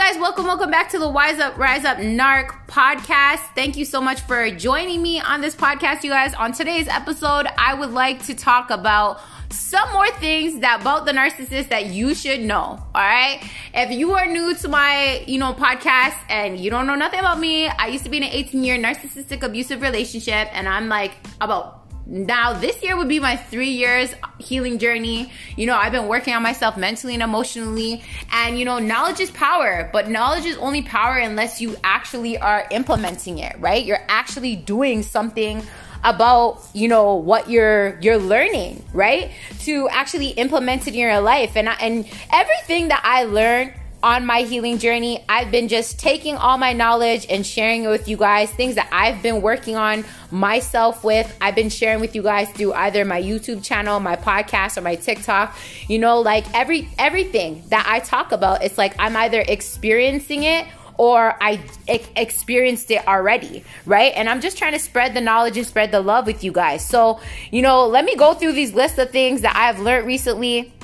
guys, welcome, welcome back to the Wise Up, Rise Up NARC podcast. Thank you so much for joining me on this podcast, you guys. On today's episode, I would like to talk about some more things that about the narcissist that you should know. All right. If you are new to my, you know, podcast and you don't know nothing about me, I used to be in an 18 year narcissistic abusive relationship and I'm like about now this year would be my three years healing journey. You know i've been working on myself mentally and emotionally. And you know knowledge is power but knowledge is only power unless you actually are implementing it right? You're actually doing something about you know what you're you're learning right? To actually implement it in your life. And I, and everything that i learned on my healing journey, I've been just taking all my knowledge and sharing it with you guys, things that I've been working on myself with. I've been sharing with you guys through either my YouTube channel, my podcast, or my TikTok. You know, like every everything that I talk about, it's like I'm either experiencing it or I experienced it already, right? And I'm just trying to spread the knowledge and spread the love with you guys. So, you know, let me go through these lists of things that I've learned recently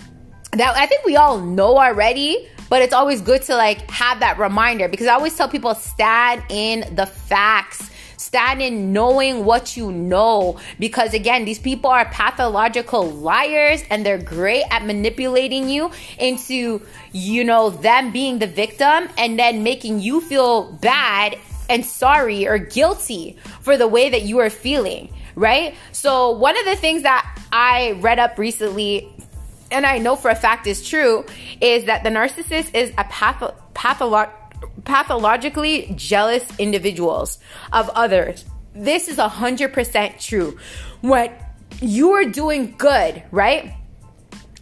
that I think we all know already, but it's always good to like have that reminder because I always tell people stand in the facts. Stand in knowing what you know because again, these people are pathological liars and they're great at manipulating you into, you know, them being the victim and then making you feel bad and sorry or guilty for the way that you are feeling, right? So, one of the things that I read up recently and I know for a fact is true, is that the narcissist is a patho- patholo- pathologically jealous individuals of others. This is 100% true. When you are doing good, right?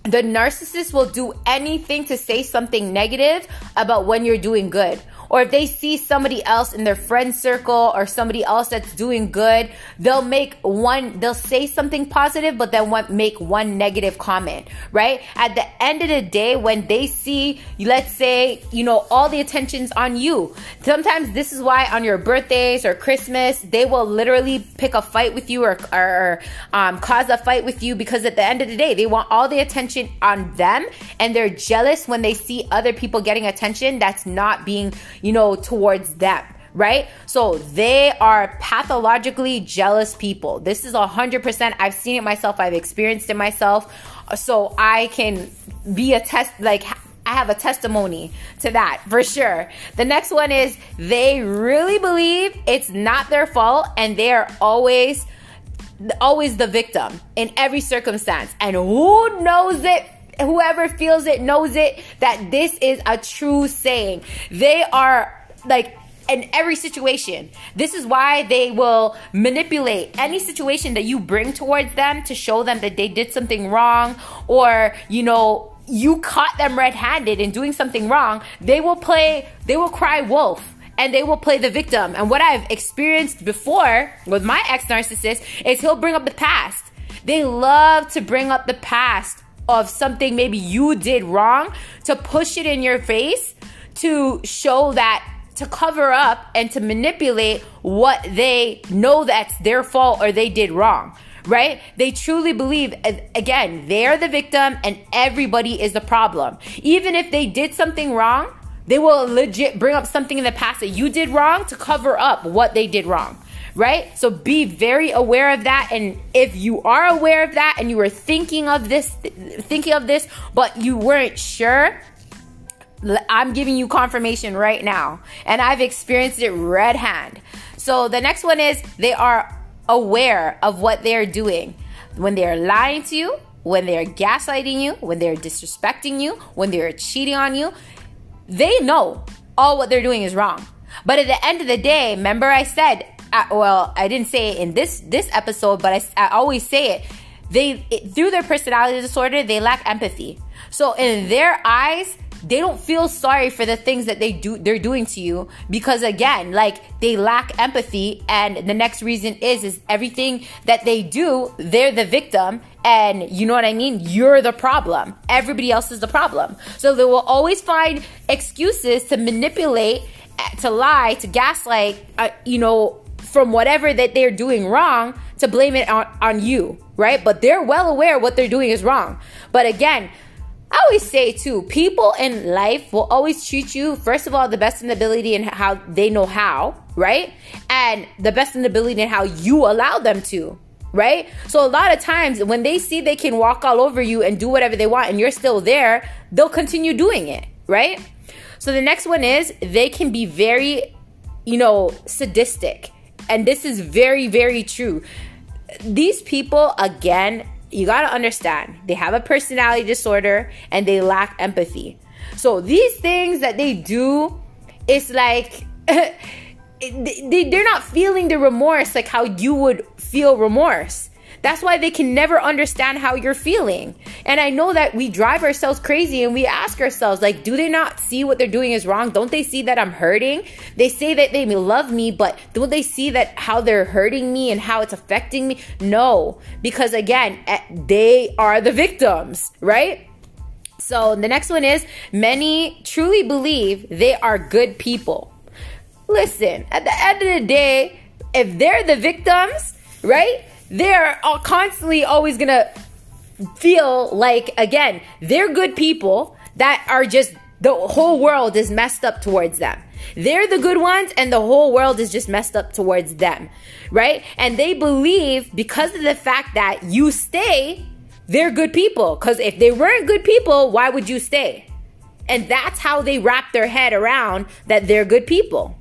The narcissist will do anything to say something negative about when you're doing good or if they see somebody else in their friend circle or somebody else that's doing good, they'll make one, they'll say something positive, but then make one negative comment, right? At the end of the day, when they see, let's say, you know, all the attention's on you. Sometimes this is why on your birthdays or Christmas, they will literally pick a fight with you or, or um, cause a fight with you because at the end of the day, they want all the attention on them and they're jealous when they see other people getting attention that's not being, you know, towards them right? So they are pathologically jealous people. This is 100%. I've seen it myself. I've experienced it myself. So I can be a test, like, I have a testimony to that for sure. The next one is they really believe it's not their fault and they are always always the victim in every circumstance. And who knows it whoever feels it knows it that this is a true saying. They are like in every situation. This is why they will manipulate any situation that you bring towards them to show them that they did something wrong or, you know, you caught them red handed in doing something wrong. They will play, they will cry wolf and they will play the victim. And what I've experienced before with my ex narcissist is he'll bring up the past. They love to bring up the past of something maybe you did wrong to push it in your face to show that to cover up and to manipulate what they know that's their fault or they did wrong right? They truly believe, again, they're the victim and everybody is the problem. Even if they did something wrong, they will legit bring up something in the past that you did wrong to cover up what they did wrong right? So be very aware of that. And if you are aware of that and you were thinking of this, thinking of this, but you weren't sure, I'm giving you confirmation right now. And I've experienced it red hand. So the next one is they are aware of what they're doing. When they're lying to you, when they're gaslighting you, when they're disrespecting you, when they're cheating on you, they know all what they're doing is wrong. But at the end of the day, remember I said I, well, I didn't say it in this this episode, but I, I always say it. They it, through their personality disorder, they lack empathy. So in their eyes, they don't feel sorry for the things that they do they're doing to you because again like they lack empathy. And the next reason is is everything that they do they're the victim. And you know what i mean? You're the problem. Everybody else is the problem. So they will always find excuses to manipulate to lie to gaslight uh, you know from whatever that they're doing wrong to blame it on, on you, right? But they're well aware what they're doing is wrong. But again, I always say too, people in life will always treat you, first of all, the best in ability and how they know how, right? And the best in ability and how you allow them to, right? So a lot of times when they see they can walk all over you and do whatever they want and you're still there, they'll continue doing it, right? So the next one is they can be very, you know, sadistic. And this is very, very true. These people, again, you got to understand they have a personality disorder and they lack empathy. So these things that they do, it's like they, they're not feeling the remorse like how you would feel remorse. That's why they can never understand how you're feeling. And I know that we drive ourselves crazy and we ask ourselves, like, do they not see what they're doing is wrong? Don't they see that I'm hurting? They say that they love me, but don't they see that how they're hurting me and how it's affecting me? No, because again, eh, they are the victims, right? So the next one is many truly believe they are good people. Listen, at the end of the day, if they're the victims, right? They're constantly always gonna feel like again they're good people that are just the whole world is messed up towards them. They're the good ones and the whole world is just messed up towards them right? And they believe because of the fact that you stay they're good people. Because if they weren't good people why would you stay? And that's how they wrap their head around that they're good people.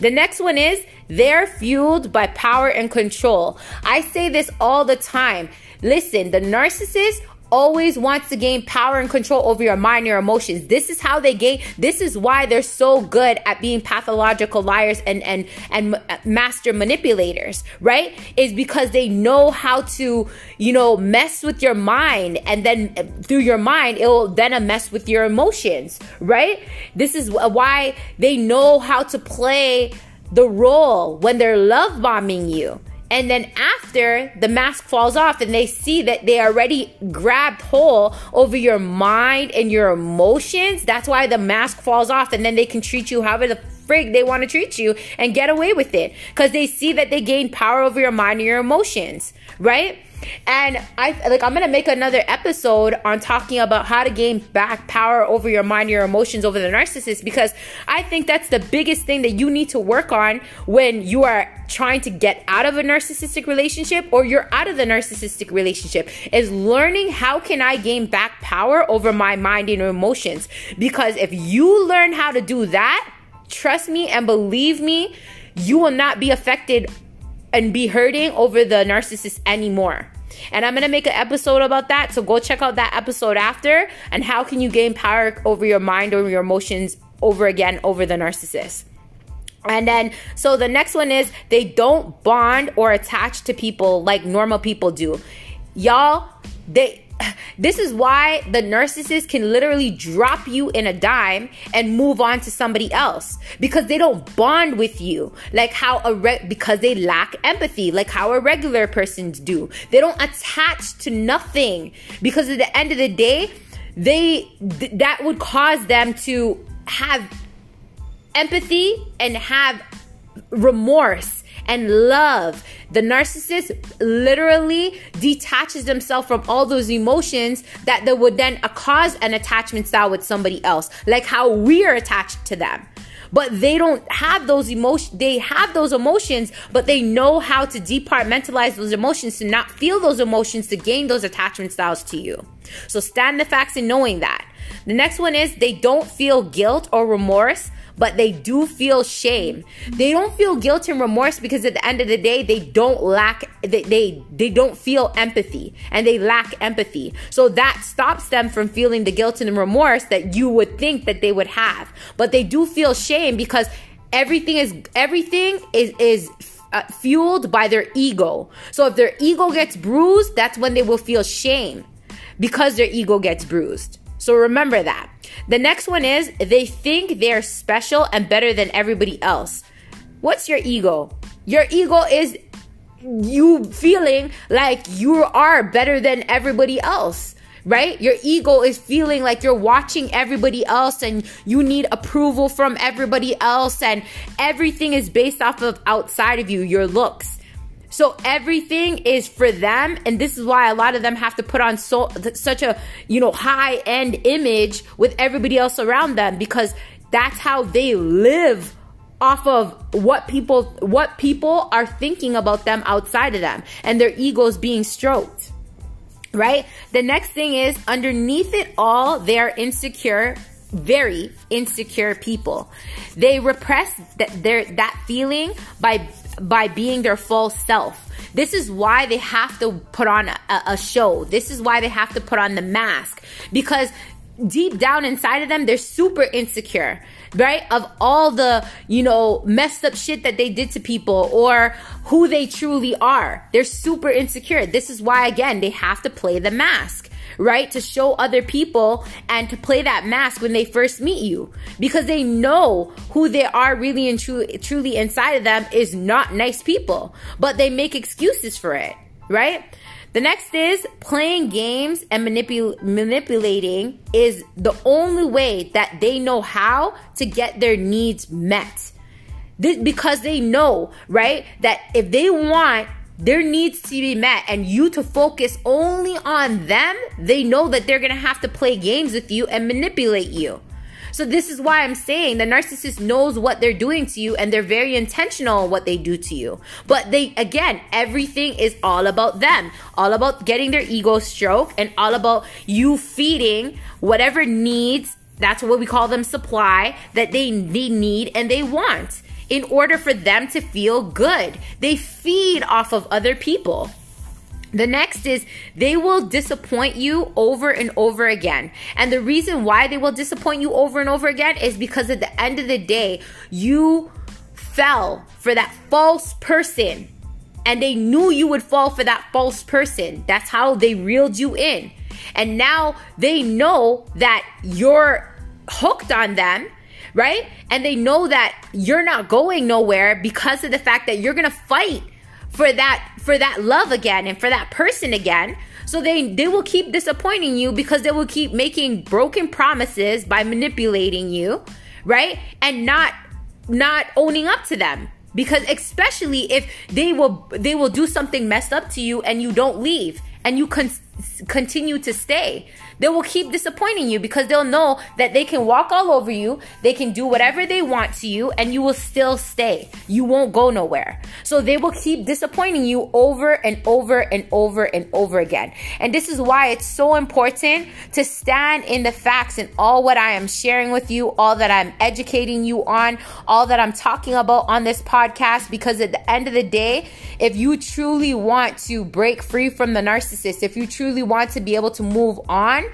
The next one is they're fueled by power and control. I say this all the time. Listen, the narcissist always wants to gain power and control over your mind, your emotions. This is how they gain. This is why they're so good at being pathological liars and and and master manipulators, right? Is because they know how to, you know, mess with your mind, and then eh, through your mind, it will then mess with your emotions, right? This is why they know how to play the role when they're love bombing you. And then after the mask falls off and they see that they already grabbed whole over your mind and your emotions, that's why the mask falls off and then they can treat you however the frig they want to treat you and get away with it because they see that they gain power over your mind and your emotions, right? And I like I'm gonna make another episode on talking about how to gain back power over your mind, your emotions over the narcissist, because I think that's the biggest thing that you need to work on when you are trying to get out of a narcissistic relationship or you're out of the narcissistic relationship is learning how can I gain back power over my mind and emotions. Because if you learn how to do that, trust me and believe me, you will not be affected and be hurting over the narcissist anymore. And I'm to make an episode about that. So go check out that episode after and how can you gain power over your mind or your emotions over again over the narcissist. And then, so the next one is they don't bond or attach to people like normal people do. Y'all, they this is why the narcissist can literally drop you in a dime and move on to somebody else. Because they don't bond with you. Like how a re- because they lack empathy. Like how a regular persons do. They don't attach to nothing. Because at the end of the day, they th- that would cause them to have empathy and have remorse and love. The narcissist literally detaches themselves from all those emotions that they would then cause an attachment style with somebody else, like how we are attached to them. But they don't have those emotions. They have those emotions, but they know how to departmentalize those emotions to not feel those emotions to gain those attachment styles to you. So stand the facts in knowing that. The next one is they don't feel guilt or remorse but they do feel shame. They don't feel guilt and remorse because at the end of the day, they don't lack, they, they, they don't feel empathy and they lack empathy. So that stops them from feeling the guilt and remorse that you would think that they would have. But they do feel shame because everything is, everything is, is uh, fueled by their ego. So if their ego gets bruised, that's when they will feel shame because their ego gets bruised. So remember that. The next one is they think they're special and better than everybody else. What's your ego? Your ego is you feeling like you are better than everybody else right? Your ego is feeling like you're watching everybody else and you need approval from everybody else, and everything is based off of outside of you, your looks. So everything is for them. And this is why a lot of them have to put on so, such a, you know, high end image with everybody else around them because that's how they live off of what people what people are thinking about them outside of them and their egos being stroked right the next thing is underneath it all they're insecure very insecure people they repress that their that feeling by by being their false self this is why they have to put on a, a show this is why they have to put on the mask because deep down inside of them they're super insecure right? Of all the, you know, messed up shit that they did to people or who they truly are. They're super insecure. This is why, again, they have to play the mask right? To show other people and to play that mask when they first meet you because they know who they are really and truly, truly inside of them is not nice people, but they make excuses for it, right? The next is playing games and manipul- manipulating is the only way that they know how to get their needs met. This, because they know, right, that if they want their needs to be met and you to focus only on them, they know that they're gonna have to play games with you and manipulate you. So this is why I'm saying the narcissist knows what they're doing to you and they're very intentional what they do to you. But they again, everything is all about them. All about getting their ego stroke and all about you feeding whatever needs that's what we call them supply that they they need and they want in order for them to feel good. They feed off of other people. The next is they will disappoint you over and over again. And the reason why they will disappoint you over and over again is because at the end of the day, you fell for that false person. And they knew you would fall for that false person. That's how they reeled you in. And now they know that you're hooked on them right? And they know that you're not going nowhere because of the fact that you're going to fight for that for that love again and for that person again. So they they will keep disappointing you because they will keep making broken promises by manipulating you, right? And not not owning up to them. Because especially if they will they will do something messed up to you and you don't leave and you con- continue to stay. They will keep disappointing you because they'll know that they can walk all over you, they can do whatever they want to you, and you will still stay. You won't go nowhere. So they will keep disappointing you over and over and over and over again. And this is why it's so important to stand in the facts and all what I am sharing with you, all that I'm educating you on, all that I'm talking about on this podcast, because at the end of the day, if you truly want to break free from the narcissist, if you truly want to be able to move on,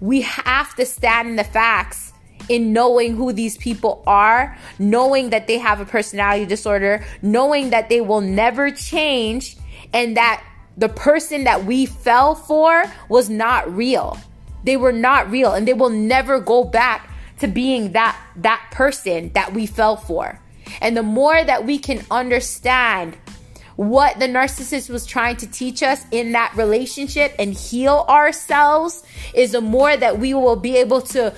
we have to stand in the facts in knowing who these people are, knowing that they have a personality disorder, knowing that they will never change, and that the person that we fell for was not real. They were not real, and they will never go back to being that that person that we fell for. And the more that we can understand what the narcissist was trying to teach us in that relationship and heal ourselves is the more that we will be able to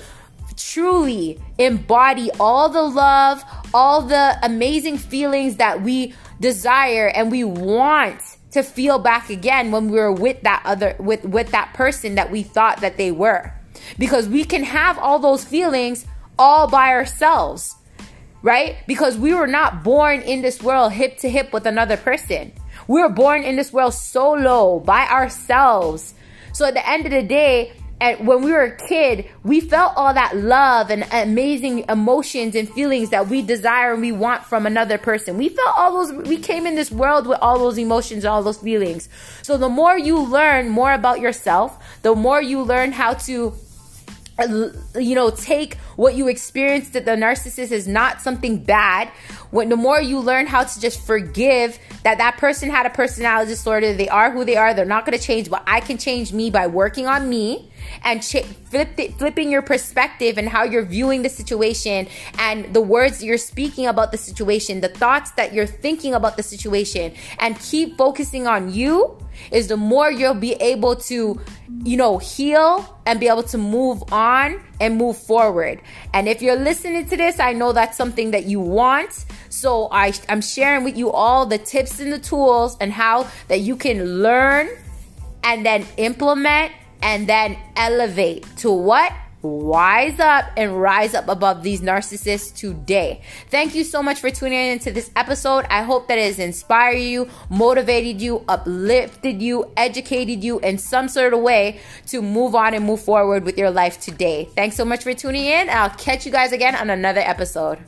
truly embody all the love, all the amazing feelings that we desire and we want to feel back again when we were with that other with with that person that we thought that they were. Because we can have all those feelings all by ourselves right? Because we were not born in this world hip to hip with another person. We were born in this world solo by ourselves. So at the end of the day, and when we were a kid, we felt all that love and amazing emotions and feelings that we desire and we want from another person. We felt all those, we came in this world with all those emotions, and all those feelings. So the more you learn more about yourself, the more you learn how to uh, you know, take what you experienced that the narcissist is not something bad. When the more you learn how to just forgive that that person had a personality disorder, they are who they are, they're not going to change, but I can change me by working on me and ch- flip flipping your perspective and how you're viewing the situation and the words you're speaking about the situation, the thoughts that you're thinking about the situation, and keep focusing on you is the more you'll be able to, you know, heal and be able to move on and move forward. And if you're listening to this, I know that's something that you want. So I, I'm sharing with you all the tips and the tools and how that you can learn and then implement and then elevate to what? Wise up and rise up above these narcissists today. Thank you so much for tuning in to this episode. I hope that it has inspired you, motivated you, uplifted you, educated you in some sort of way to move on and move forward with your life today. Thanks so much for tuning in. I'll catch you guys again on another episode.